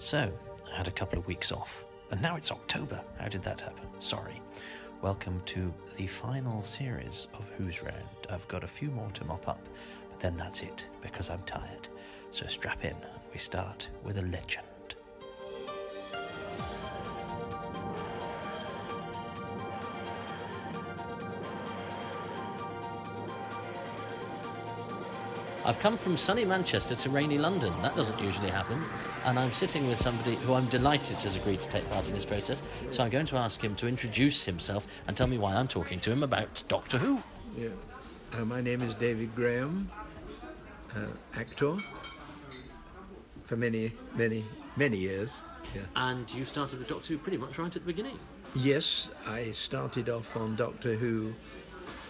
So, I had a couple of weeks off, and now it's October. How did that happen? Sorry. Welcome to the final series of Who's Round. I've got a few more to mop up, but then that's it because I'm tired. So strap in, and we start with a legend. I've come from sunny Manchester to rainy London. That doesn't usually happen. And I'm sitting with somebody who I'm delighted has agreed to take part in this process. So I'm going to ask him to introduce himself and tell me why I'm talking to him about Doctor Who. Yeah. Uh, my name is David Graham, uh, actor for many, many, many years. Yeah. And you started with Doctor Who pretty much right at the beginning. Yes, I started off on Doctor Who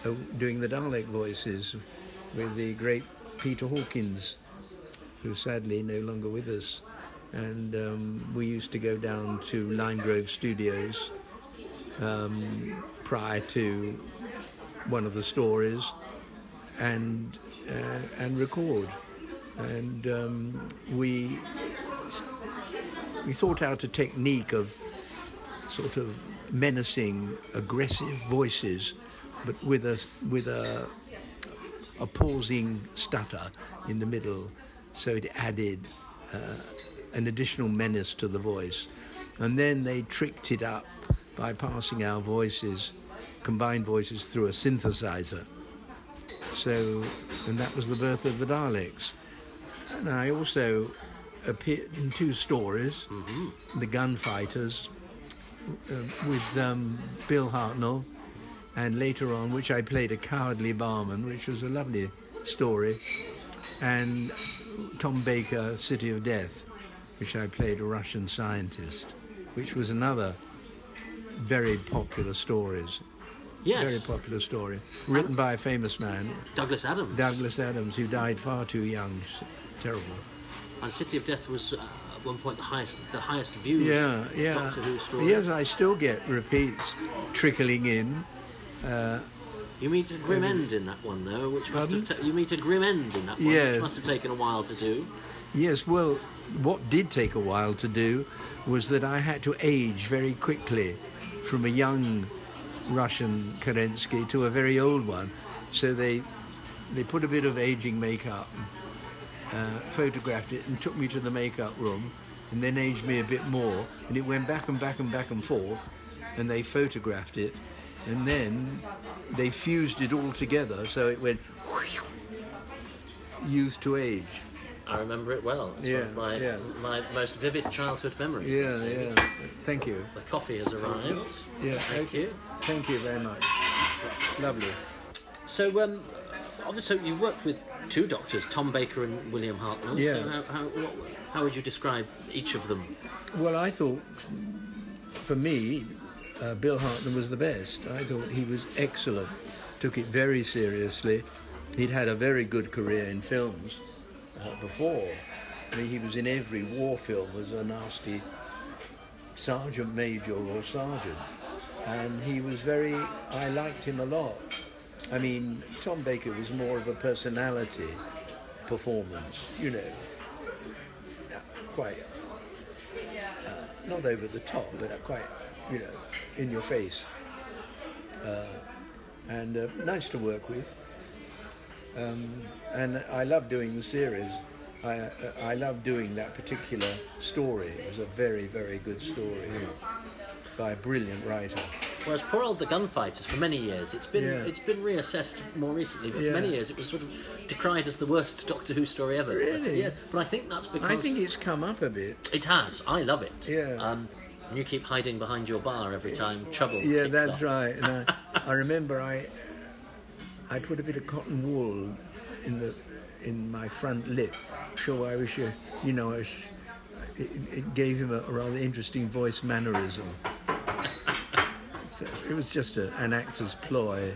uh, doing the Dalek voices with the great Peter Hawkins, who's sadly no longer with us. And um, we used to go down to Lime Grove Studios um, prior to one of the stories and uh, and record. And um, we we thought out a technique of sort of menacing, aggressive voices, but with a with a a pausing stutter in the middle, so it added uh, an additional menace to the voice. And then they tricked it up by passing our voices, combined voices, through a synthesizer. So, and that was the birth of the Daleks. And I also appeared in two stories, The Gunfighters, uh, with um, Bill Hartnell, and later on, which I played a cowardly barman, which was a lovely story, and Tom Baker, City of Death, which I played a Russian scientist, which was another very popular stories. Yes. Very popular story, written by a famous man, Douglas Adams. Douglas Adams, who died far too young. Terrible. And City of Death was uh, at one point the highest, the highest viewed Yeah, yeah. Doctor Who story. Yes, I still get repeats trickling in. You meet a grim end in that one, though, which must have. Ta- you meet a grim end in that one, Yes. which must have taken a while to do. Yes, well, what did take a while to do was that I had to age very quickly from a young Russian Kerensky to a very old one. So they they put a bit of aging makeup, uh, photographed it, and took me to the makeup room, and then aged me a bit more, and it went back and back and back and forth, and they photographed it, and then they fused it all together, so it went youth to age. I remember it well. It's one Yeah, of my, yeah. my most vivid childhood memories. Yeah, yeah. Thank you. The coffee has arrived. Yeah, Thank okay. you. Thank you very much. Lovely. So, um, obviously, you worked with two doctors, Tom Baker and William Hartnell. Yeah. So, how, how, what, how would you describe each of them? Well, I thought, for me, uh, Bill Hartnell was the best. I thought he was excellent. Took it very seriously. He'd had a very good career in films uh, before. I mean, he was in every war film as a nasty sergeant major or sergeant. And he was very, I liked him a lot. I mean, Tom Baker was more of a personality performance, you know, quite uh, not over the top, but quite, you know, in your face. Uh, and uh, nice to work with. Um, and I love doing the series. I, uh, I love doing that particular story. It was a very, very good story by a brilliant writer. Whereas poor old The Gunfighters, for many years, it's been Yeah. it's been reassessed more recently, but Yeah. for many years it was sort of decried as the worst Doctor Who story ever. But, Really? yes, but I think that's because I think it's come up a bit. it has. I love it. Yeah. Um, and you keep hiding behind your bar every time trouble. Yeah, that's off. right. And I, I remember I I put a bit of cotton wool in the in my front lip, so I was, uh, you know, I was, it, it gave him a rather interesting voice mannerism. So it was just a, an actor's ploy,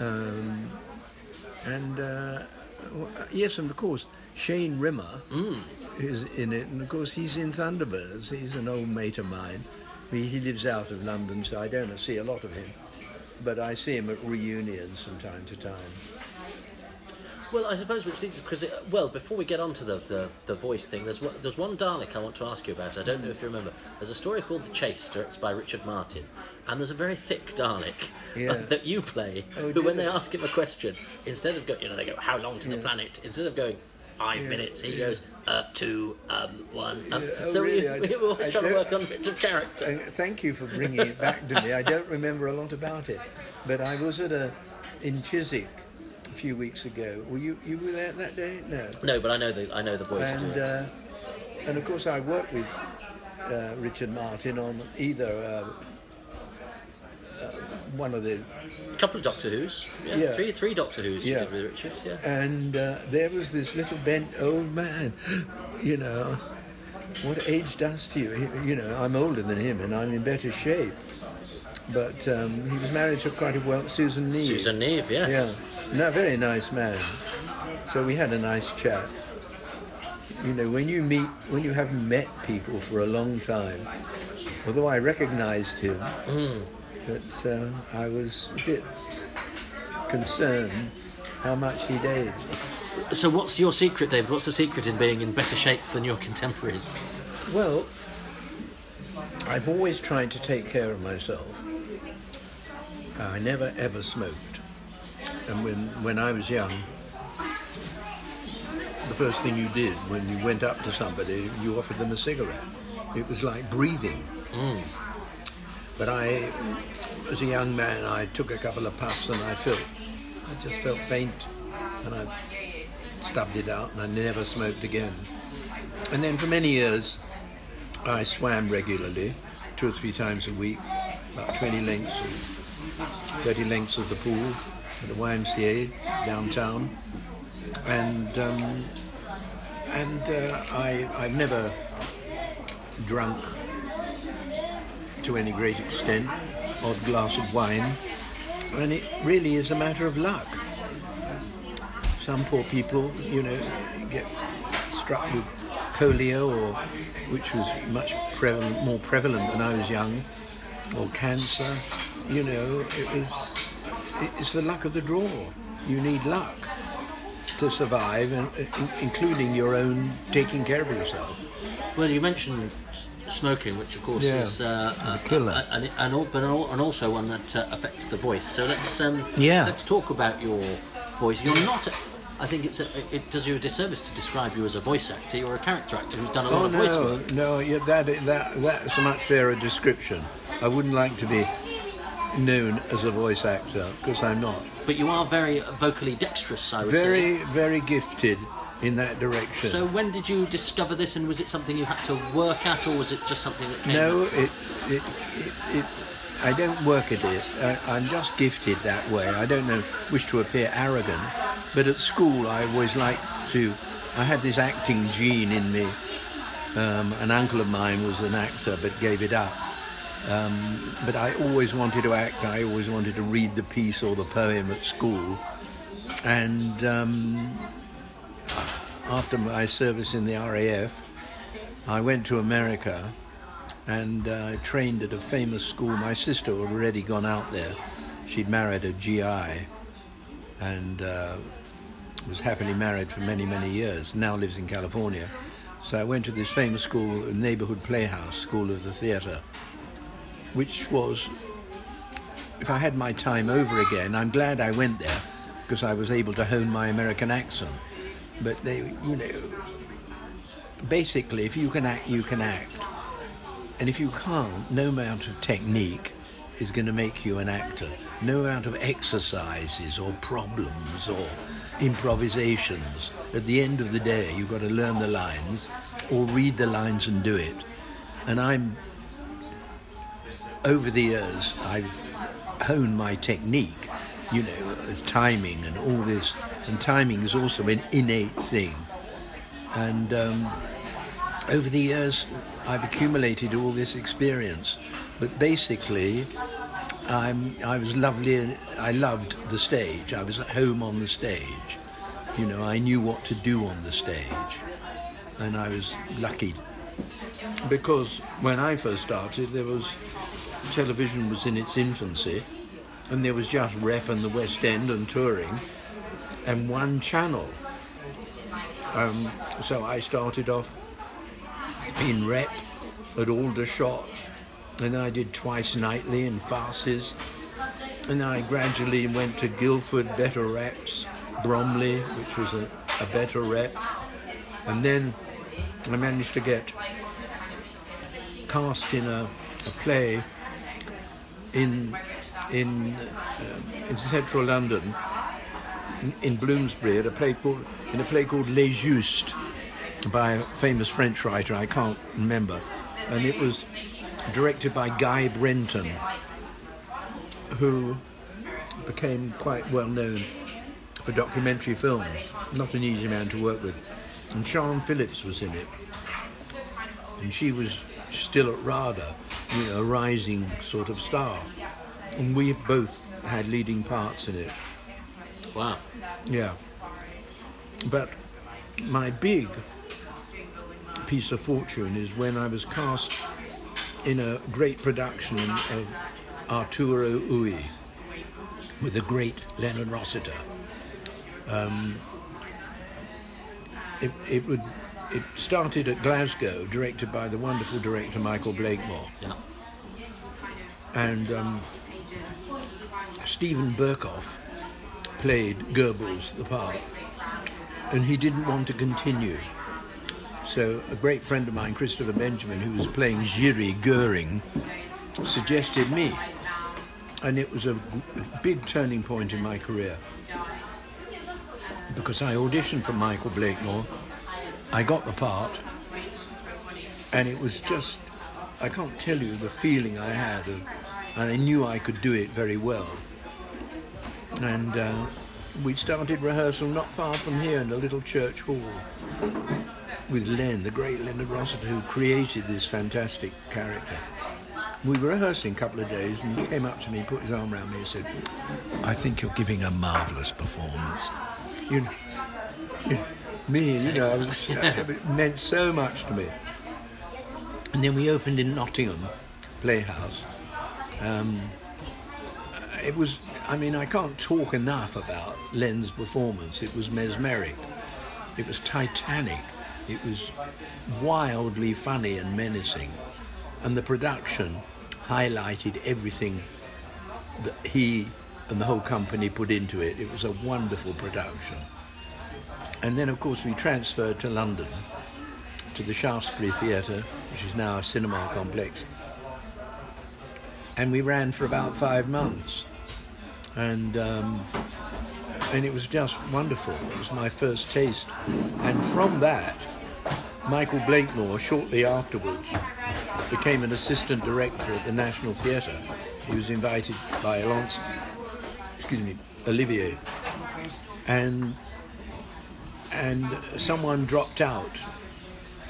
um, and uh, yes, and of course Shane Rimmer is in it, and of course he's in Thunderbirds. He's an old mate of mine. He, he lives out of London, so I don't see a lot of him, but I see him at reunions from time to time. Well, I suppose which leads because well, before we get on to the, the, the voice thing, there's one, there's one Dalek I want to ask you about. I don't know if you remember. There's a story called The Chase, directed by Richard Martin, and there's a very thick Dalek uh, Yeah. that you play. Oh, who, when dear. they ask him a question, instead of going, you know, they go, "How long to the planet?" Instead of going. Five minutes. He goes uh, two, um, one. Um, Yeah, oh, so really? we, we were always I trying to work on bits of character. Uh, thank you for bringing it back to me. I don't remember a lot about it, but I was at a in Chiswick a few weeks ago. Were you you were there that day? No. No, but I know the I know the voice. And uh, and of course I worked with uh, Richard Martin on either uh, one of the A couple of Doctor Who's. Yeah, Yeah. Three three Doctor Who's Yeah. with Richard. Yeah. and uh, there was this little bent old man, you know. What age does to you? You know, I'm older than him and I'm in better shape. But um, he was married to quite a well, Susan Neve. Susan Neve, yes. Yeah, no, very nice man. So we had a nice chat. You know, when you meet, when you haven't met people for a long time, although I recognised him, but uh, I was a bit concerned how much he'd aged. So, what's your secret, David? What's the secret in being in better shape than your contemporaries? Well, I've always tried to take care of myself. I never ever smoked. And when, when I was young, the first thing you did when you went up to somebody, you offered them a cigarette. It was like breathing. But I, as a young man, I took a couple of puffs and I felt, I just felt faint. And I stubbed it out and I never smoked again. And then for many years, I swam regularly, two or three times a week, about 20 lengths, 30 lengths of the pool at the YMCA downtown. And um, and uh, I, I've never drunk to any great extent, odd glass of wine, and it really is a matter of luck. Some poor people, you know, get struck with polio, or which was much prevalent, more prevalent when I was young, or cancer. You know, it was. It's the luck of the draw. You need luck to survive, and uh, including your own taking care of yourself. Well, you mentioned smoking, which of course Yeah, is uh, a, killer. and, and, al- but and also one that uh, affects the voice. So let's um, Yeah. let's talk about your voice. You're not. A, I think it's a, it does you a disservice to describe you as a voice actor. You're a character actor who's done a lot Oh of voice work. no, yeah, that that that's a much fairer description. I wouldn't like to be known as a voice actor because I'm not. But you are very vocally dexterous, I would say. Very, very gifted in that direction. So when did you discover this, and was it something you had to work at, or was it just something that came? No, it, it, it, it, I don't work at it. I, I'm just gifted that way. I don't know, wish to appear arrogant, but at school I always liked to. I had this acting gene in me. Um, an uncle of mine was an actor, but gave it up. Um, but I always wanted to act. I always wanted to read the piece or the poem at school, and. Um, after my service in the RAF, I went to America and uh, trained at a famous school. My sister had already gone out there. She'd married a GI and uh, was happily married for many, many years. Now lives in California. So I went to this famous school, neighborhood playhouse, School of the Theatre, which was, if I had my time over again, I'm glad I went there because I was able to hone my American accent. But they, you know, basically, if you can act, you can act. And if you can't, no amount of technique is going to make you an actor. No amount of exercises or problems or improvisations. At the end of the day, you've got to learn the lines or read the lines and do it. And I'm, over the years, I've honed my technique, you know, as timing and all this. And timing is also an innate thing. And um, over the years, I've accumulated all this experience. But basically, I'm, I was lovely. I loved the stage. I was at home on the stage. You know, I knew what to do on the stage, and I was lucky because when I first started, there was television was in its infancy, and there was just rep and the West End and touring, and one channel. Um, so I started off in rep at Aldershot, and I did twice nightly in farces, and I gradually went to Guildford, better reps, Bromley, which was a, a better rep, and then I managed to get cast in a, a play in in uh, in central London, in, Bloomsbury, at a play called in a play called Les Justes by a famous French writer I can't remember, and it was directed by Guy Brenton, who became quite well known for documentary films. Not an easy man to work with, and Sian Phillips was in it, and she was still at RADA, you know, a rising sort of star. And we both had leading parts in it. Wow. Yeah. But my big piece of fortune is when I was cast in a great production of Arturo Ui with the great Leonard Rossiter. Um, it, it would it started at Glasgow, directed by the wonderful director Michael Blakemore. Yeah. And um, Steven Berkoff played Goebbels, the part, and he didn't want to continue. So a great friend of mine, Christopher Benjamin, who was playing Giri Goering, suggested me. And it was a big turning point in my career. Because I auditioned for Michael Blakemore, I got the part, and it was just, I can't tell you the feeling I had of, and I knew I could do it very well. And uh, we started rehearsal not far from here in the little church hall with Len, the great Leonard Rossiter, who created this fantastic character. We were rehearsing a couple of days, and he came up to me, put his arm around me, and said, "I think you're giving a marvelous performance." You know, you know, me, you know, was, it meant so much to me. And then we opened in Nottingham Playhouse. Um, it was, I mean, I can't talk enough about Len's performance. It was mesmeric. It was titanic. It was wildly funny and menacing. And the production highlighted everything that he and the whole company put into it. It was a wonderful production. And then, of course, we transferred to London, to the Shaftesbury Theatre, which is now a cinema complex. And we ran for about five months. And um, and it was just wonderful. It was my first taste. And from that, Michael Blakemore, shortly afterwards, became an assistant director at the National Theatre. He was invited by Alonso, excuse me, Olivier. And and someone dropped out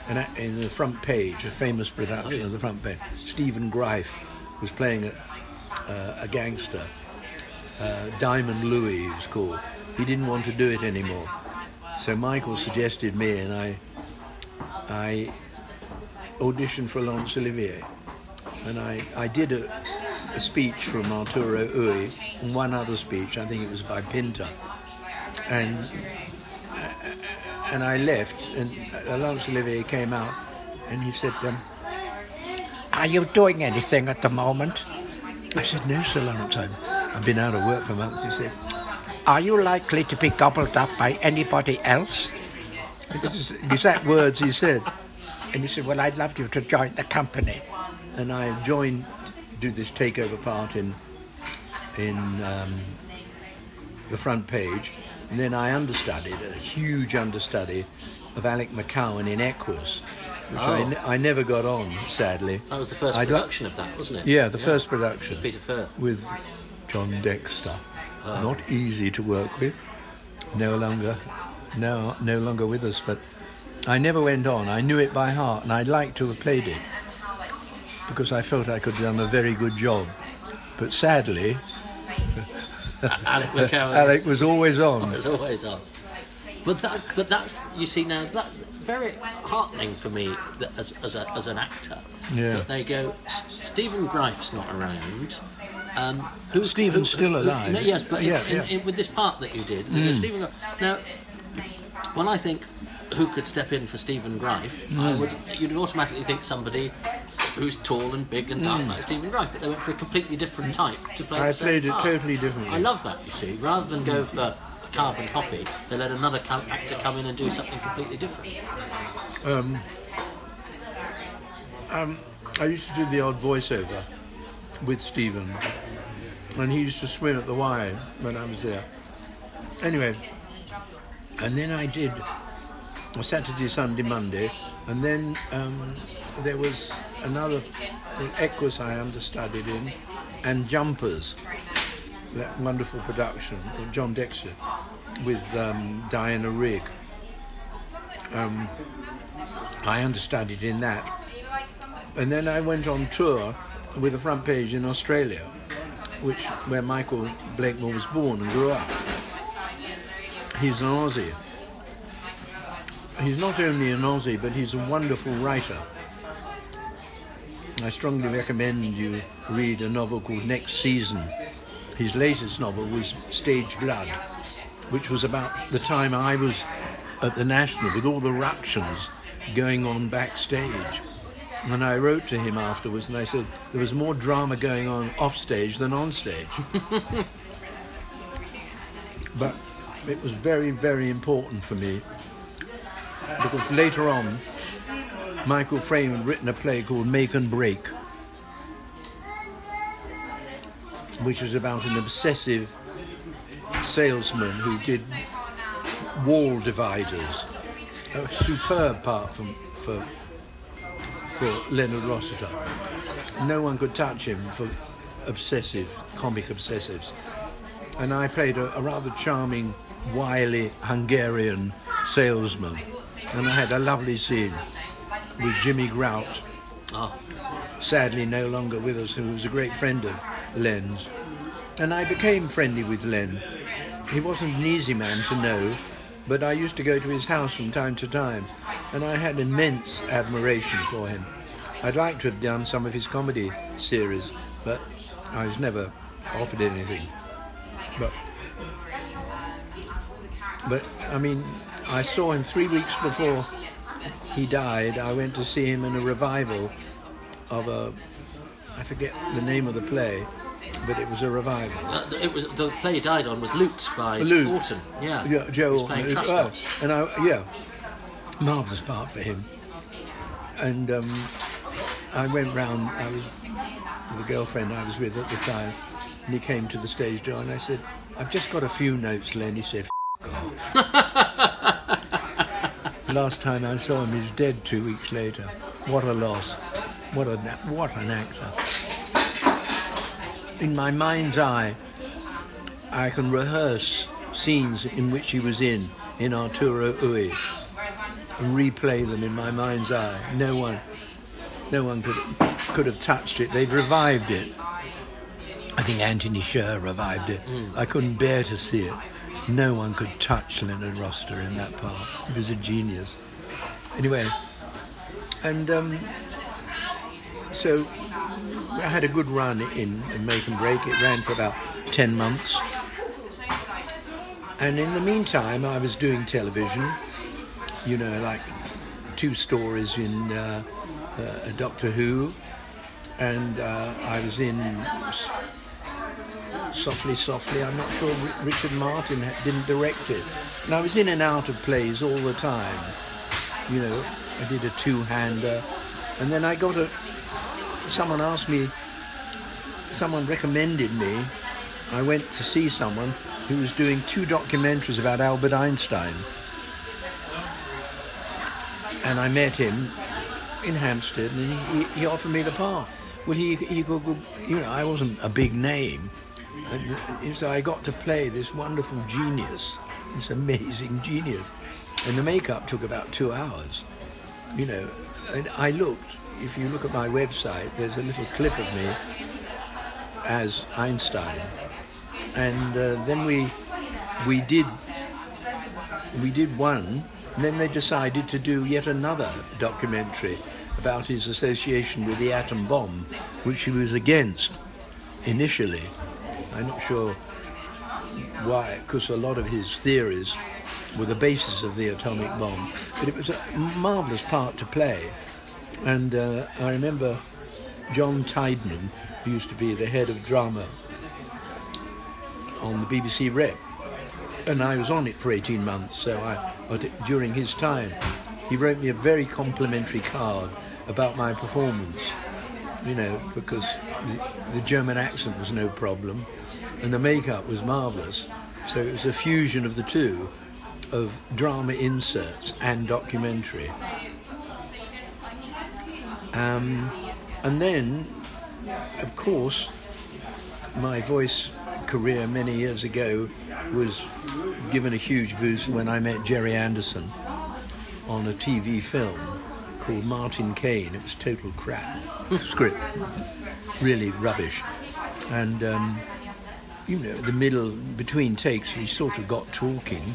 and in the front page, a famous production of the front page. Stephen Greif was playing a, uh, a gangster. Uh, Diamond Louis, was called. He didn't want to do it anymore. So Michael suggested me, and I, I auditioned for Laurence Olivier. And I, I did a, a speech from Arturo Ui and one other speech, I think it was by Pinter. And and I left, and uh, Laurence Olivier came out, and he said, "Are you doing anything at the moment?" I said, "No, Sir Laurence. I've, I've been out of work for months." He said, "Are you likely to be gobbled up by anybody else?" This is exact words he said, and he said, "Well, I'd love you to join the company," and I joined, do this takeover part in in um, the front page, and then I understudied a huge understudy of Alec McCowen in Equus, which I, Oh. ne- I never got on, sadly. That was the 1st I'd lo- production of that, wasn't it? Yeah, the first production Peter Firth. with John Dexter. Not easy to work with. No longer, no, no longer with us. But I never went on. I knew it by heart, and I'd like to have played it because I felt I could have done a very good job. But sadly, Alec Alec was always on. Was always on. But that, but that's you see now that's very heartening for me that as, as, a, as an actor Yeah. that they go "S- Stephen Greif's not around. Um, who, Stephen's still alive. no, yes, but in- Yeah, in, yeah. In, with this part that you did, know, mm. Stephen. Gr- Now, when I think who could step in for Stephen Greif, I mm. would you'd automatically think somebody who's tall and big and dark mm. like Stephen Greif, but they went for a completely different type to play. I played it part. totally differently. I love that. You see, rather than go for a carbon copy, they let another actor come in and do something completely different. Um, um, I used to do the odd voiceover with Stephen, and he used to swim at the Y when I was there. Anyway, and then I did Saturday, Sunday, Monday, and then um, there was another Equus I understudied in, and Jumpers, that wonderful production of John Dexter with um, Diana Rigg. Um, I understudied in that. And then I went on tour with a front page in Australia, which where Michael Blakemore was born and grew up. He's an Aussie. He's not only an Aussie, but he's a wonderful writer. I strongly recommend you read a novel called Next Season. His latest novel was Stage Blood, which was about the time I was at the National with all the ructions going on backstage. And I wrote to him afterwards and I said there was more drama going on off stage than on stage. but it was very, very important for me because later on, Michael Frayn had written a play called Make and Break, which was about an obsessive salesman who did wall dividers. A superb part from, for for Leonard Rossiter. No one could touch him for obsessive, comic obsessives. And I played a, a rather charming, wily Hungarian salesman. And I had a lovely scene with Jimmy Grout, Oh, sadly no longer with us, who was a great friend of Len's. And I became friendly with Len. He wasn't an easy man to know, but I used to go to his house from time to time, and I had immense admiration for him. I'd like to have done some of his comedy series, but I was never offered anything. But, but I mean, I saw him three weeks before he died. I went to see him in a revival of a, I forget the name of the play, but it was a revival. uh, it was the play he died on was Loot by Loot. Orton. Yeah, Yeah, Joe. Playing uh, and I, yeah, marvelous part for him. And um, I went round. I was with a girlfriend I was with at the time, and he came to the stage door, and I said, "I've just got a few notes, Len." He said. Last time I saw him, he's dead two weeks later. What a loss! What a what an actor! In my mind's eye, I can rehearse scenes in which he was in in Arturo Ui and replay them in my mind's eye. No one, no one could could have touched it. They've revived it. I think Anthony Sher revived it. I couldn't bear to see it. No one could touch Leonard Rossiter in that part. He was a genius. Anyway, and um, so I had a good run in, in Make and Break. It ran for about 10 months. And in the meantime, I was doing television, you know, like two stories in uh, uh, Doctor Who, and uh, I was in Softly, Softly. I'm not sure Richard Martin didn't direct it. And I was in and out of plays all the time. You know, I did a two-hander, and then I got a. Someone asked me. Someone recommended me. I went to see someone who was doing two documentaries about Albert Einstein. And I met him in Hampstead, and he, he, offered me the part. Well, he, he could, you know, I wasn't a big name. And so I got to play this wonderful genius, this amazing genius. And the makeup took about two hours, you know. And I looked, if you look at my website, there's a little clip of me as Einstein. And uh, then we, we did, we did one, and then they decided to do yet another documentary about his association with the atom bomb, which he was against. initially. I'm not sure why, because a lot of his theories were the basis of the atomic bomb. But it was a marvellous part to play. And uh, I remember John Tydeman, who used to be the head of drama on the BBC Rep, and I was on it for 18 months, so I, during his time, he wrote me a very complimentary card about my performance, you know, because the, the German accent was no problem and the makeup was marvellous. So it was a fusion of the two, of drama inserts and documentary. Um, and then, of course, my voice career many years ago was given a huge boost when I met Gerry Anderson on a TV film called Martin Kane. It was total crap script, really rubbish. And um, you know, the middle between takes, we sort of got talking,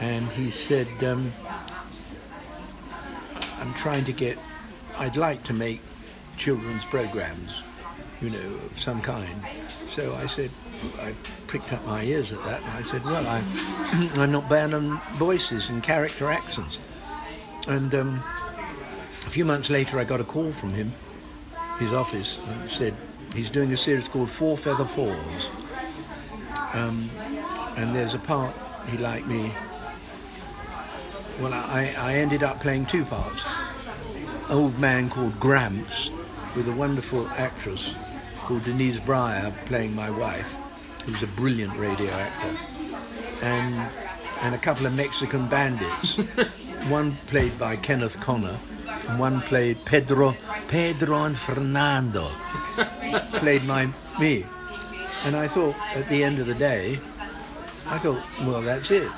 and he said, um, "I'm trying to get. I'd like to make children's programs, you know, of some kind." So I said, I pricked up my ears at that, and I said, "Well, I'm I'm not bad on voices and character accents." And um, a few months later, I got a call from him, his office, and said he's doing a series called Four Feather Falls. Um, and there's a part he liked me. Well, I, I ended up playing two parts. Old man called Gramps, with a wonderful actress called Denise Bryer playing my wife, who's a brilliant radio actor, and and a couple of Mexican bandits. one played by Kenneth Connor, and one played Pedro Pedro and Fernando. played my me. And I thought, at the end of the day, I thought, well, that's it.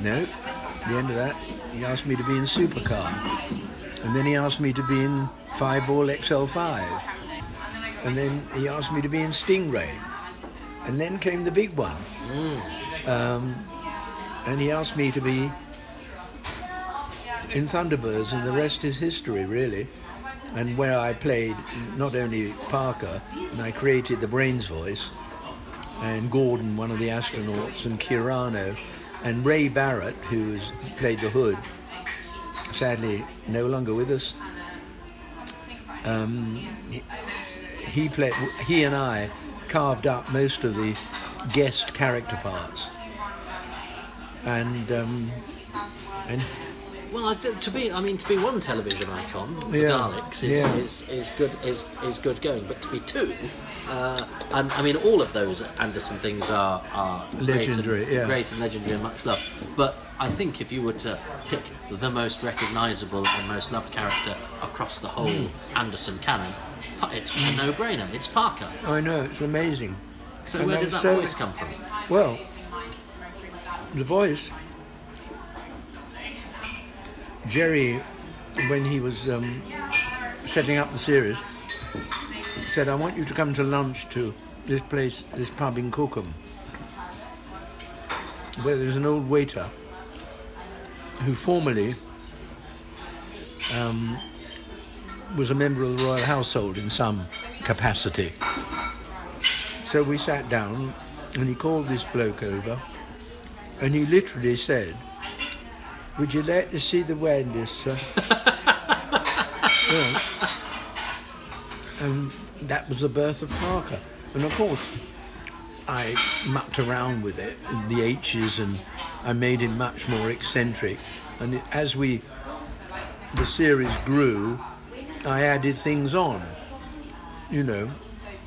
No, at the end of that, he asked me to be in Supercar. And then he asked me to be in Fireball XL5. And then he asked me to be in Stingray. And then came the big one. Um, and he asked me to be in Thunderbirds, and the rest is history, really. And where I played not only Parker, and I created the Brains voice, and Gordon, one of the astronauts, and Kirano, and Ray Barrett, who has played the Hood, sadly no longer with us. Um, he, played. He and I carved up most of the guest character parts, and um, and Well, to be, I mean, to be one television icon, the Yeah. Daleks is, Yeah. is, is good is, is good going, but to be two, uh, and I mean, all of those Anderson things are, are great and- Legendary, yeah. great and legendary and much loved. But I think if you were to pick the most recognisable and most loved character across the whole Hmm. Anderson canon, it's a no-brainer. It's Parker. I know it's amazing. So And where did that so- voice come from? Well, the voice. Gerry, when he was um, setting up the series, said, "I want you to come to lunch to this place, this pub in Cookham, where there's an old waiter who formerly um, was a member of the royal household in some capacity." So we sat down and he called this bloke over and he literally said, Would you like to see the Wendy's, sir? Yeah. And um, that was the birth of Parker. And of course, I mucked around with it, and the H's, and I made him much more eccentric. And as we, the series grew, I added things on, you know.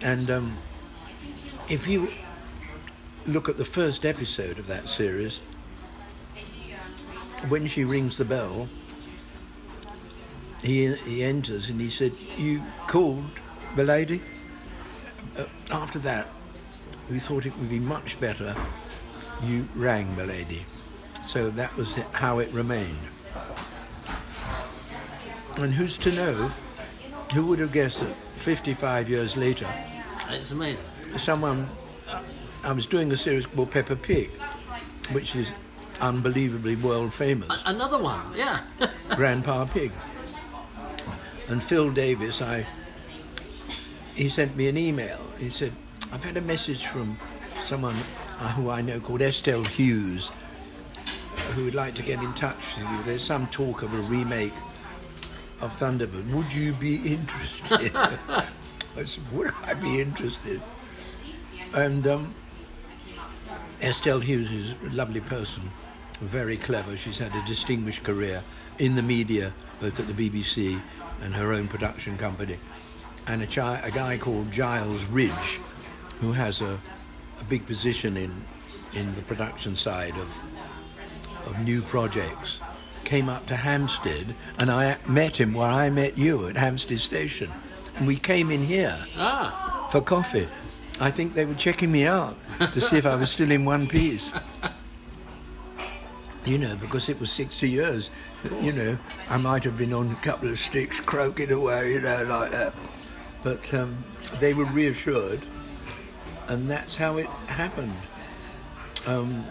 And um, if you look at the first episode of that series, when she rings the bell, he, he enters and he said, You called, milady? Uh, after that, we thought it would be much better you rang, milady. So that was how it remained. And who's to know? Who would have guessed that 55 years later, It's amazing. someone I was doing a series called Peppa Pig, which is unbelievably world famous, Another one, yeah. Grandpa Pig. And Phil Davis, I he sent me an email. He said, I've had a message from someone uh, who I know called Estelle Hughes, who would like to get in touch with you. There's some talk of a remake of Thunderbird. Would you be interested? I said, would I be interested? And um, Estelle Hughes is a lovely person, very clever. She's had a distinguished career in the media, both at the BBC and her own production company. And a, chi- a guy called Giles Ridge, who has a, a big position in, in the production side of, of new projects, came up to Hampstead and I met him where I met you at Hampstead Station. And we came in here Ah, for coffee. I think they were checking me out to see if I was still in one piece. You know, because it was 60 years, you know, I might have been on a couple of sticks croaking away, you know, like that. But um, they were reassured, and that's how it happened. Um,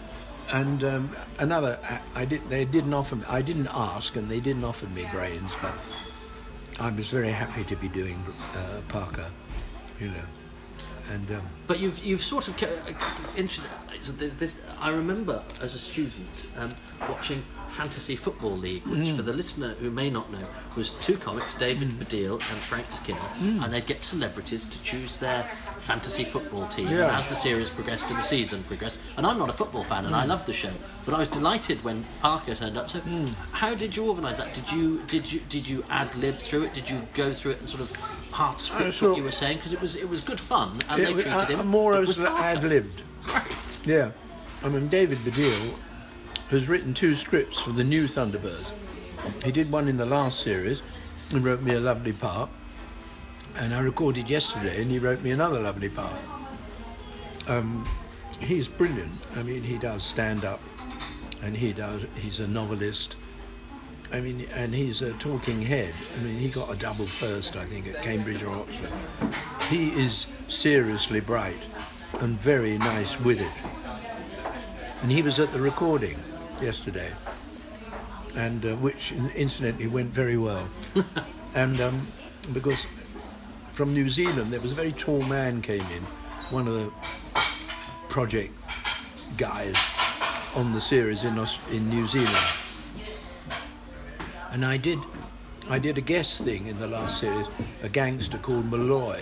and um, another, I, I did, they didn't offer me, I didn't ask, and they didn't offer me brains, but I was very happy to be doing uh, Parker, you know. And um, but you've you've sort of kept, uh, interested. This, I remember as a student um, watching Fantasy Football League, which Mm. for the listener who may not know was two comics, David mm. Baddiel and Frank Skinner, Mm. and they'd get celebrities to choose their fantasy football team. And as the series progressed and the season progressed, and I'm not a football fan, and I mm. loved the show, but I was delighted when Parker turned up. So, mm. how did you organise that? Did you did you did you ad lib through it? Did you go through it and sort of half uh, script saw- what you were saying? Because it was it was good fun, and they it was- treated I- him. more as ad libbed. Right. Yeah. I mean, David Baddiel has written two scripts for the new Thunderbirds. He did one in the last series and wrote me a lovely part. And I recorded yesterday and he wrote me another lovely part. Um, he's brilliant. I mean, he does stand up and he does, he's a novelist. I mean, and he's a talking head. I mean, he got a double first, I think, at Cambridge or Oxford. He is seriously bright and very nice with it. And he was at the recording yesterday, and uh, which incidentally went very well. and um, because from New Zealand, there was a very tall man came in, one of the project guys on the series in Aus- in New Zealand. And I did, I did a guest thing in the last series, a gangster called Malloy.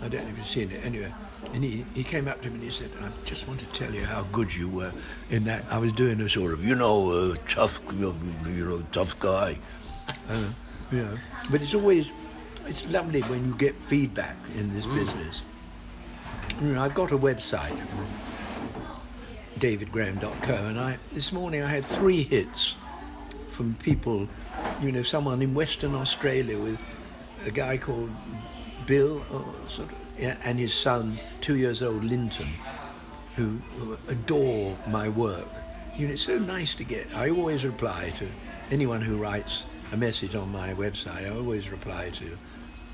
I don't know if you've seen it. Anyway, and he, he came up to me and he said, "I just want to tell you how good you were in that." I was doing a sort of, you know, uh, tough, you know, tough guy. Uh, know, but it's always, it's lovely when you get feedback in this business. You know, I've got a website, davidgraham.co, and I this morning I had three hits from people, you know, someone in Western Australia with a guy called Bill, or sort of, yeah, and his son, two years old, Linton, who, adore my work. You know, it's so nice to get. I always reply to anyone who writes a message on my website. I always reply to,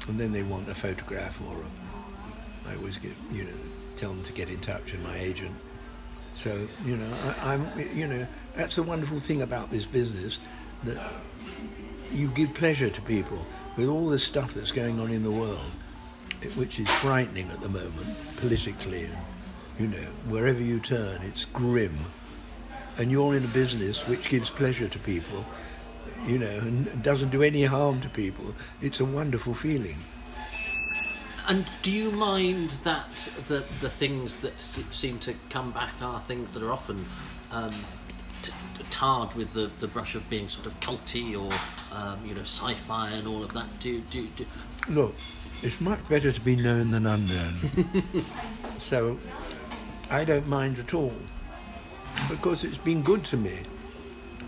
and then they want a photograph or a, I always get, you know, tell them to get in touch with my agent. So you know, I, I'm, you know, that's the wonderful thing about this business, that you give pleasure to people with all the stuff that's going on in the world, which is frightening at the moment politically, and you know, wherever you turn, it's grim. And you're in a business which gives pleasure to people, you know, and doesn't do any harm to people. It's a wonderful feeling. And do you mind that the the things that seem to come back are things that are often um, t- tarred with the, the brush of being sort of culty or um, you know sci-fi and all of that? Do do, do Look, it's much better to be known than unknown. so I don't mind at all because it's been good to me.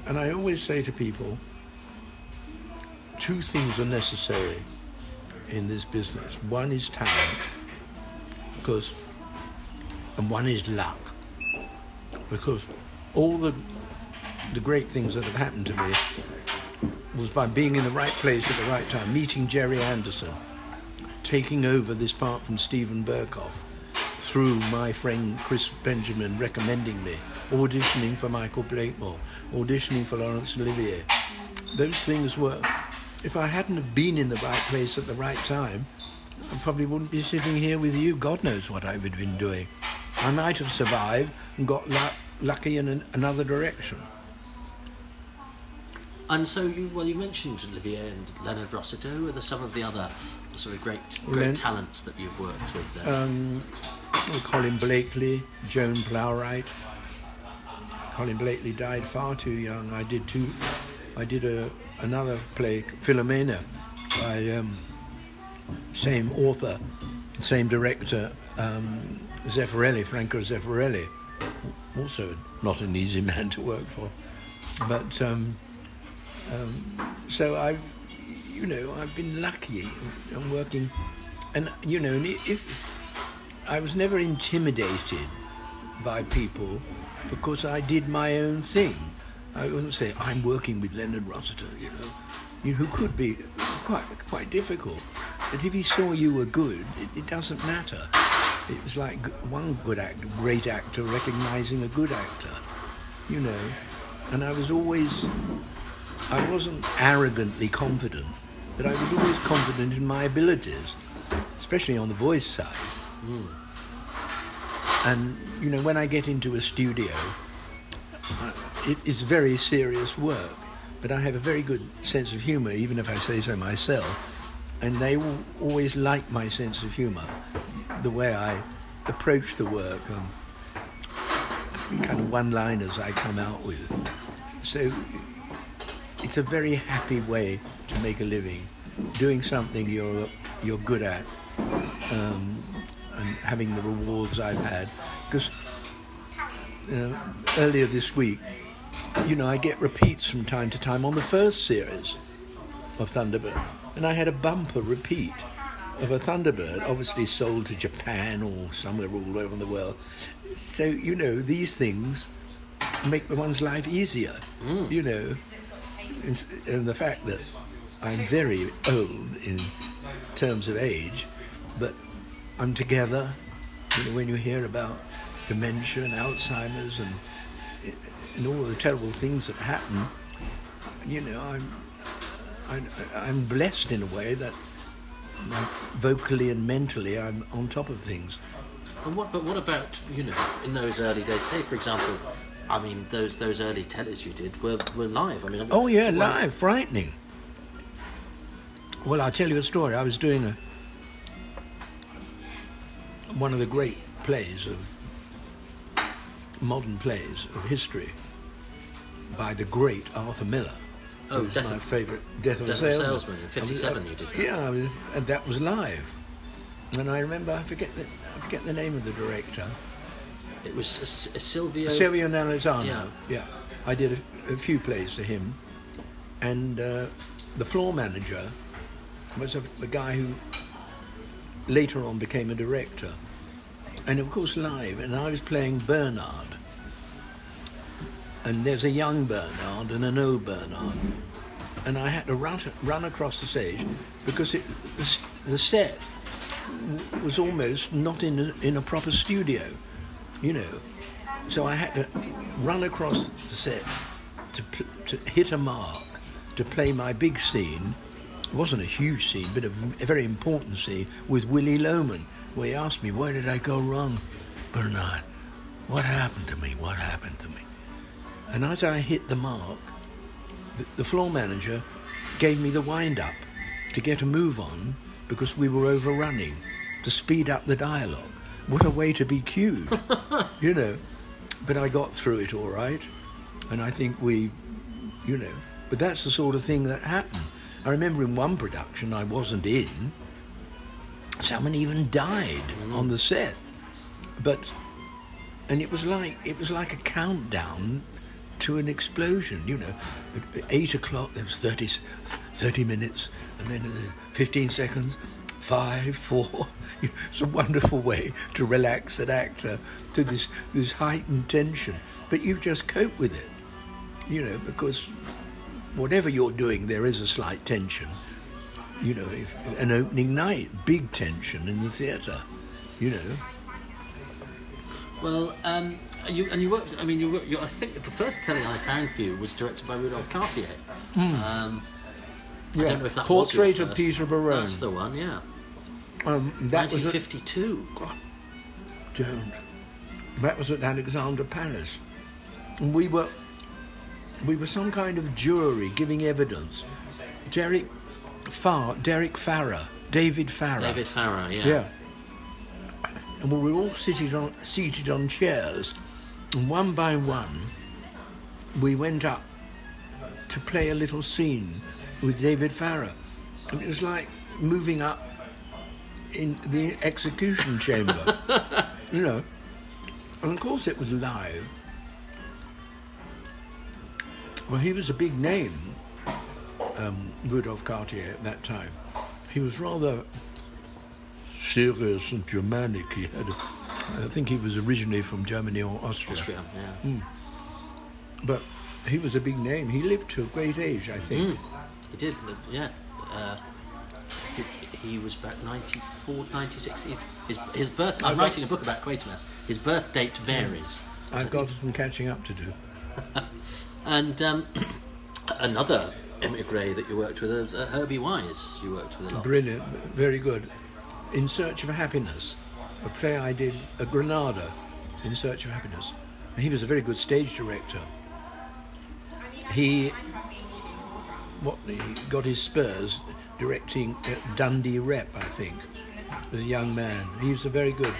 And I always say to people two things are necessary in this business one is talent, because, and one is luck. Because all the, the great things that have happened to me was by being in the right place at the right time, meeting Gerry Anderson, taking over this part from Steven Berkoff, through my friend Chris Benjamin recommending me, auditioning for Michael Blakemore, auditioning for Laurence Olivier. Those things were, if I hadn't have been in the right place at the right time, I probably wouldn't be sitting here with you. God knows what I would have been doing. I might have survived and got lu- lucky in an, another direction. And so you well, you mentioned Olivier and Leonard Rossiter. Who are the, some of the other sort of great great Len- talents that you've worked with? There? Um, Colin Blakely, Joan Plowright. Colin Blakely died far too young. I did two. I did a another play, Filumena, by um, same author, same director, um, Zeffirelli, Franco Zeffirelli. Also not an easy man to work for, but um, um, so I've, you know, I've been lucky. I'm working, and you know, if I was never intimidated by people because I did my own thing. I wasn't saying I'm working with Leonard Rossiter, you know, you who could be quite quite difficult. But if he saw you were good, it, it doesn't matter. It was like one good great actor recognizing a good actor, you know. And I was always, I wasn't arrogantly confident, but I was always confident in my abilities, especially on the voice side. Hmm. And you know, when I get into a studio, it, it's very serious work. But I have a very good sense of humour, even if I say so myself. And they will always like my sense of humour, the way I approach the work, and kind of one-liners I come out with. So it's a very happy way to make a living, doing something you're you're good at, um, and having the rewards I've had. Because uh, earlier this week, you know, I get repeats from time to time on the first series of Thunderbird, and I had a bumper repeat of a Thunderbird, obviously sold to Japan or somewhere all over the world. So you know, these things make one's life easier. You know, and, the fact that I'm very old in terms of age, but I'm together. You know, when you hear about dementia and Alzheimer's and and all the terrible things that happen, you know, I'm I'm, I'm blessed in a way that vocally and mentally I'm on top of things. And what, but what about you know in those early days? Say, for example, I mean those those early tellies you did were, were live. I mean, Oh yeah, well, live, frightening. Well, I'll tell you a story. I was doing a one of the great plays of modern plays of history by the great Arthur Miller. Oh, Death my of- favourite Death of Death a Salesman. Salesman in 57 you did that. Yeah, I was, and that was live. And I remember, I forget the, I forget the name of the director. It was a, a Silvio. Silvio Narizzano. Yeah. Yeah. I did a, a few plays for him. And uh, the floor manager was a, a guy who later on became a director. And of course, live. And I was playing Bernard. And there's a young Bernard and an old Bernard. And I had to run, run across the stage because it, the, the set was almost not in a, in a proper studio, you know. So I had to run across the set to, to hit a mark to play my big scene. It wasn't a huge scene, but a very important scene with Willie Loman, where he asked me, Where did I go wrong, Bernard? What happened to me? What happened to me? And as I hit the mark, the, the floor manager gave me the wind up to get a move on because we were overrunning to speed up the dialogue. What a way to be cued, you know. But I got through it all right, and I think we, you know. But that's the sort of thing that happened. I remember in one production I wasn't in. Someone even died on the set, but and it was like it was like a countdown to an explosion. You know, at eight o'clock there was 30, 30 minutes, and then uh, fifteen seconds, five, four. It's a wonderful way to relax an actor to this this heightened tension, but you just cope with it. You know, because whatever you're doing, there is a slight tension. You know, if, an opening night, big tension in the theatre. You know. Well, um, you and you worked. I mean, you, you. I think the first telly I found for you was directed by Rudolf Cartier. Um, I Yeah, don't know if that Portrait of. Peter Perowne. That's the one. Yeah. Um, that was at, 1952. don't. That was at Alexandra Palace, and we were we were some kind of jury giving evidence. Derek Farr, Derek Farrer, David Farrar. David Farrow, yeah. Yeah. And we were all seated on seated on chairs, and one by one, we went up to play a little scene with David Farrar, and it was like moving up in the execution chamber, you know. And of course, it was live. Well, he was a big name, um, Rudolf Cartier, at that time. He was rather serious and Germanic. He had, a, I think he was originally from Germany or Austria, Austria, yeah. but he was a big name. He lived to a great age, I think. Mm. He did, yeah. Uh, he, he was about 94, 96. His, his, his birth. I'm got- writing a book about Quatermass. His birth date varies. I've got some catching up to do. And um, another emigre that you worked with, was, uh, Herbie Wise. You worked with a lot. Brilliant, very good. In Search of Happiness, a play I did at Granada, In Search of Happiness. And he was a very good stage director. He, what, he got his spurs directing at Dundee Rep, I think, as a young man. He was a very good.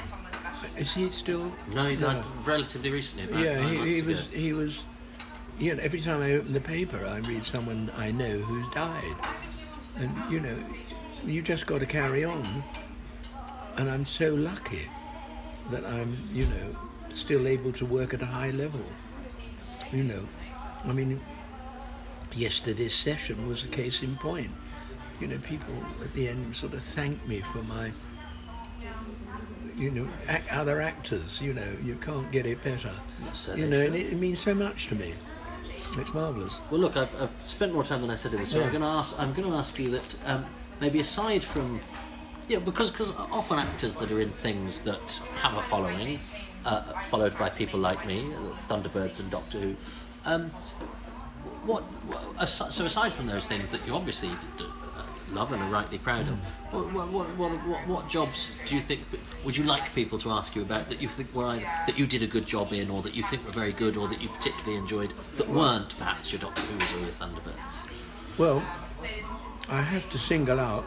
Is he still? No, he died relatively recently. Yeah, he, he was. He was. You know, every time I open the paper, I read someone I know who's died, and you know, you just got to carry on. And I'm so lucky that I'm, you know, still able to work at a high level. You know, I mean, yesterday's session was a case in point. You know, people at the end sort of thanked me for my you know, ac other actors. You know, you can't get it better. So you know, and it, it means so much to me. It's marvelous. Well, look, I've, I've spent more time than I said I would. So I'm going to ask. I'm going to ask you that um, maybe aside from, yeah, because because often actors that are in things that have a following, uh, followed by people like me, uh, Thunderbirds and Doctor Who. Um, what, so aside from those things that you obviously love and are rightly proud of, what, what, what, what, what, jobs do you think would you like people to ask you about that you think were either, that you did a good job in, or that you think were very good, or that you particularly enjoyed that weren't perhaps your Doctor Who's or your Thunderbirds? Well, I have to single out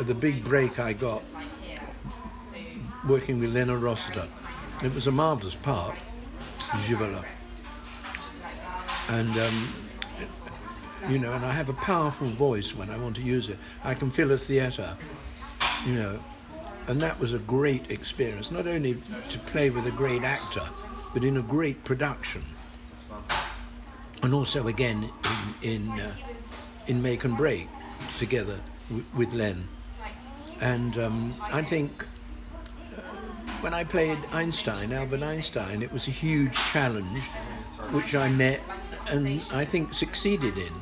the big break I got working with Lena Rossiter. It was a marvellous part, Givola. And, um, you know, and I have a powerful voice when I want to use it. I can fill a theatre, you know, and that was a great experience, not only to play with a great actor, but in a great production and also again in in, uh, in Make and Break together w- with Len. And um, I think uh, when I played Einstein, Albert Einstein, it was a huge challenge which I met and I think succeeded in.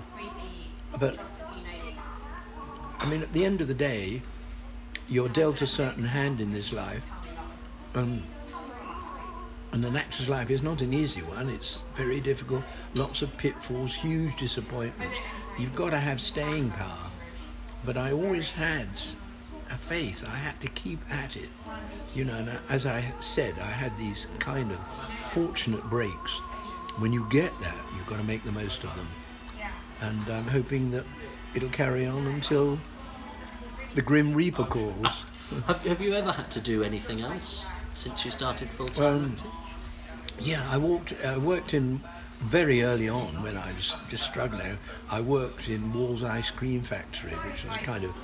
But I mean, at the end of the day, you're dealt a certain hand in this life. Um, and an actor's life is not an easy one. It's very difficult. Lots of pitfalls, huge disappointments. You've got to have staying power. But I always had a faith. I had to keep at it. You know, and as I said, I had these kind of fortunate breaks. When you get that, you've got to make the most of them. And I'm hoping that it'll carry on until the Grim Reaper calls. Have, have you ever had to do anything else since you started full time? Um. Yeah, I walked. I worked in very early on when I was just struggling. I worked in Wall's Ice Cream Factory, which was a kind of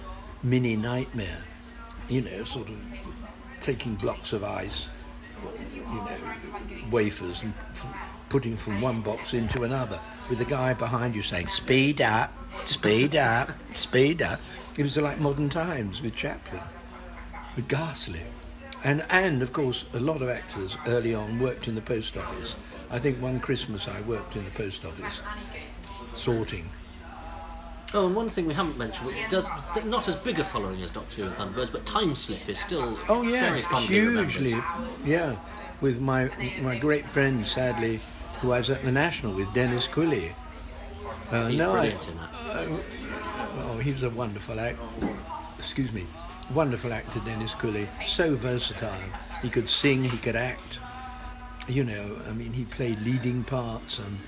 mini nightmare. You know, sort of taking blocks of ice, you know, wafers, and putting from one box into another, with the guy behind you saying, "Speed up, speed up, speed up." It was like modern times with Chaplin with Ghastly. And, and of course, a lot of actors early on worked in the post office. I think one Christmas I worked in the post office, sorting. Oh, and one thing we haven't mentioned, which does not as big a following as Doctor Who and Thunderbirds, but Timeslip is still Oh yeah, very fondly remembered. hugely, yeah. With my my great friend, sadly, who I was at the National with, Denis Quilley. Uh, He's no, I- in that. Oh, he was a wonderful actor. excuse me, wonderful actor Denis Quilley, so versatile. He could sing, he could act. You know, I mean, he played leading parts, and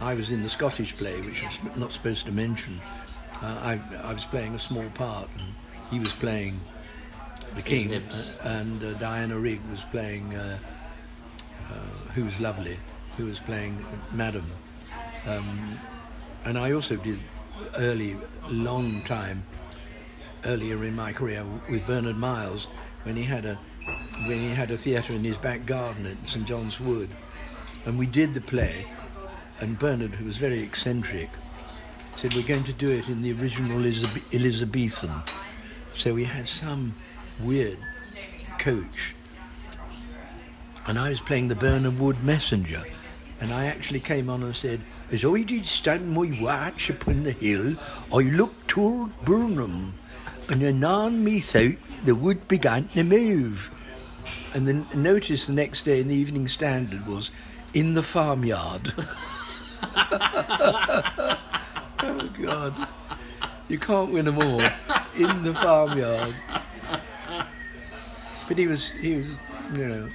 I was in the Scottish play, which I'm not supposed to mention. Uh, I, I was playing a small part, and he was playing the king, uh, and uh, Diana Rigg was playing, uh, uh, who was lovely, who was playing Madam. Um, and I also did early, long time, earlier in my career with Bernard Miles when he had a when he had a theatre in his back garden at St John's Wood, and we did the play. And Bernard, who was very eccentric, said we're going to do it in the original Elizabeth- Elizabethan. So we had some weird coach, and I was playing the Birnam Wood messenger, and I actually came on and said, as I did stand my watch upon the hill, I looked toward Birnam, and anon methought the wood began to move. And then notice the next day in the Evening Standard was in the farmyard. oh God, you can't win them all in the farmyard. But he was, he was, you know.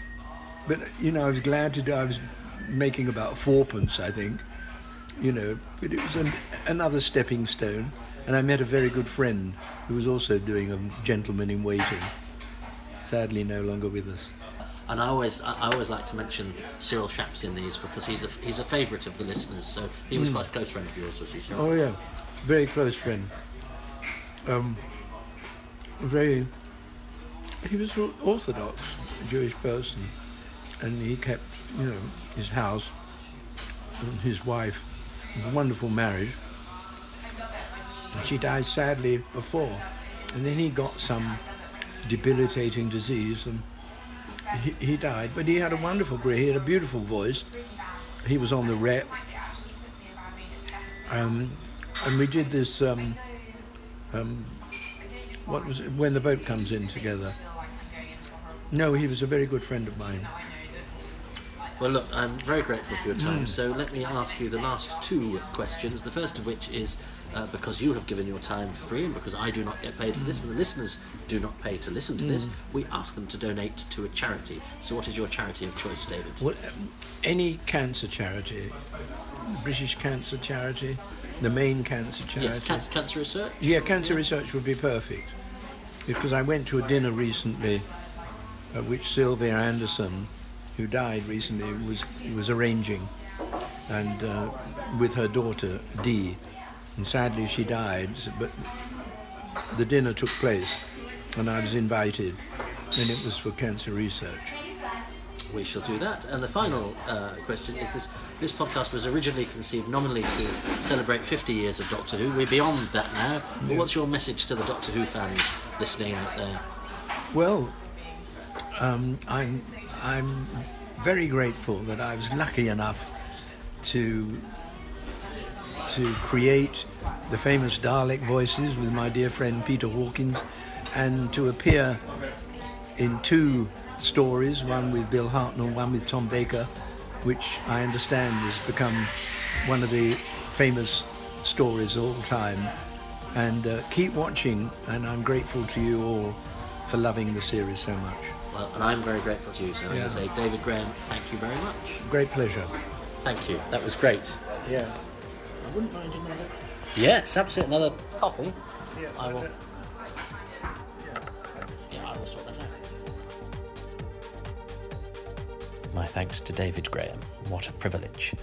But you know, I was glad to do. I was making about fourpence, I think. You know, but it was an, another stepping stone. And I met a very good friend who was also doing a gentleman in waiting. Sadly, no longer with us. And I always, I always like to mention Cyril Shaps in these because he's a he's a favourite of the listeners. So he was quite a close friend of yours, was he? Cyril? Oh yeah, very close friend. Um, very. He was or- orthodox, Jewish person, and he kept, you know, his house his wife. Wonderful marriage. And she died sadly before, and then he got some debilitating disease and he, he died. But he had a wonderful career. He had a beautiful voice. He was on the rep. Um, and we did this. Um, um, what was it? When the boat comes in together. No, he was a very good friend of mine. Well, look, I'm very grateful for your time. So let me ask you the last two questions. The first of which is uh, because you have given your time for free, and because I do not get paid for this, and the listeners do not pay to listen to this, we ask them to donate to a charity. So, what is your charity of choice, David? What, um, any cancer charity, British Cancer Charity, the main cancer charity. Yes, cancer, cancer research. Yeah, cancer research would be perfect. Because I went to a dinner recently, at which Sylvia Anderson, who died recently, was was arranging, and uh, with her daughter Dee, and sadly she died. But the dinner took place, and I was invited, and it was for cancer research. We shall do that. And the final uh, question is this: This podcast was originally conceived nominally to celebrate 50 years of Doctor Who. We're beyond that now. But what's your message to the Doctor Who fans listening out there? Well, um, I'm I'm very grateful that I was lucky enough to to create the famous Dalek voices with my dear friend Peter Hawkins, and to appear in two stories, one with Bill Hartnell, one with Tom Baker, which I understand has become one of the famous stories of all time. And uh, keep watching, and I'm grateful to you all for loving the series so much. Well, and I'm very grateful to you. So I'm Yeah. going to say, David Graham, thank you very much. Great pleasure. Thank you. That was great. Yeah. I wouldn't mind another. Yes, absolutely. Another coffee. I will. Yeah, I will sort that out. My thanks to David Graham. What a privilege.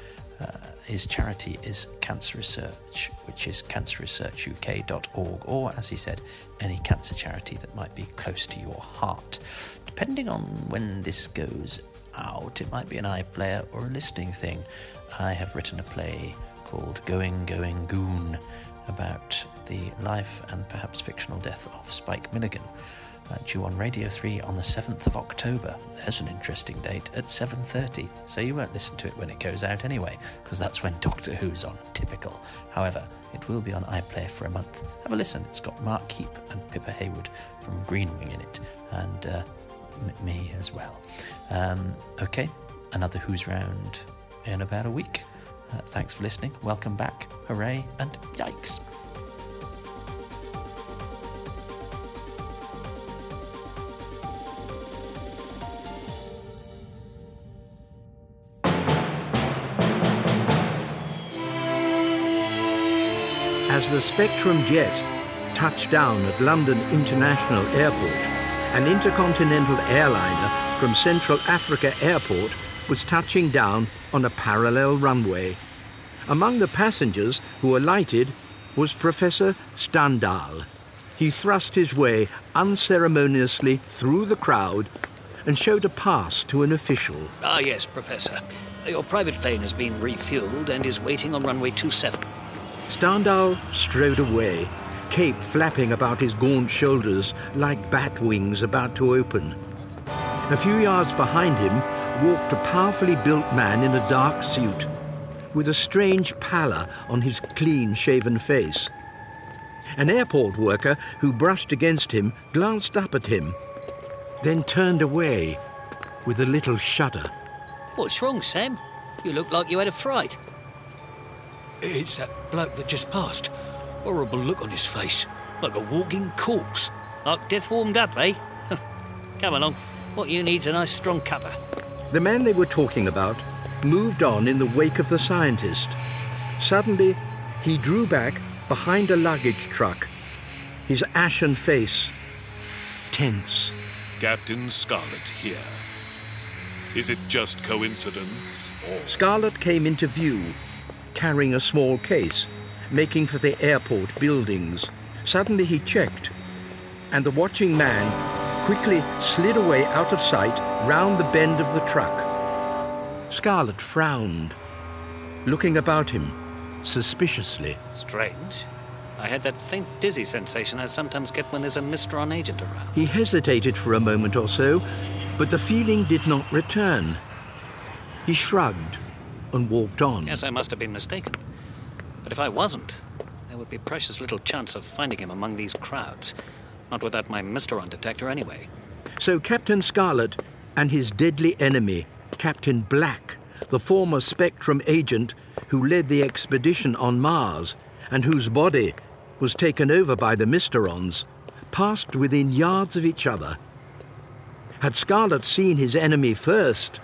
Uh, his charity is Cancer Research, which is cancerresearchuk.org, or as he said, any cancer charity that might be close to your heart. Depending on when this goes out, it might be an iPlayer or a listening thing. I have written a play called Going, Going Goon about the life and perhaps fictional death of Spike Milligan due on Radio 3 on the 7th of October. There's an interesting date at 7:30. So you won't listen to it when it goes out anyway, because that's when Doctor Who's on. Typical. However, it will be on iPlayer for a month. Have a listen. It's got Mark Heap and Pippa Haywood from Green Wing in it, and uh, me as well. Um, okay, another Who's Round in about a week. Uh, thanks for listening. Welcome back. Hooray and yikes. As the Spectrum jet touched down at London International Airport, an intercontinental airliner from Central Africa Airport was touching down on a parallel runway. Among the passengers who alighted was Professor Standal. He thrust his way unceremoniously through the crowd and showed a pass to an official. Ah, yes, Professor. Your private plane has been refueled and is waiting on runway 27. Standal strode away, cape flapping about his gaunt shoulders like bat wings about to open. A few yards behind him walked a powerfully built man in a dark suit, with a strange pallor on his clean shaven face. An airport worker who brushed against him glanced up at him, then turned away with a little shudder. What's wrong, Sam? You look like you had a fright. It's that bloke that just passed. Horrible look on his face, like a walking corpse. Like death warmed up, eh? Come along. What you need's a nice strong cuppa. The man they were talking about moved on in the wake of the scientist. Suddenly, he drew back behind a luggage truck, his ashen face tense. Captain Scarlet here. Is it just coincidence, or Scarlet came into view, carrying a small case, making for the airport buildings. Suddenly he checked, and the watching man quickly slid away out of sight round the bend of the truck. Scarlet frowned, looking about him suspiciously. Strange. I had that faint dizzy sensation I sometimes get when there's a Mysteron agent around. He hesitated for a moment or so, but the feeling did not return. He shrugged and walked on. Yes, I must have been mistaken. But if I wasn't, there would be precious little chance of finding him among these crowds. Not without my Mysteron detector, anyway. So Captain Scarlet and his deadly enemy, Captain Black, the former Spectrum agent who led the expedition on Mars and whose body was taken over by the Mysterons, passed within yards of each other. Had Scarlet seen his enemy first,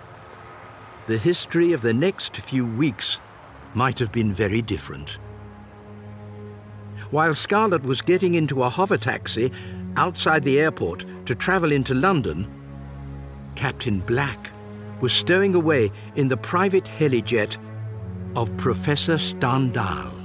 the history of the next few weeks might have been very different. While Scarlet was getting into a hover taxi outside the airport to travel into London, Captain Black was stowing away in the private helijet of Professor Standal.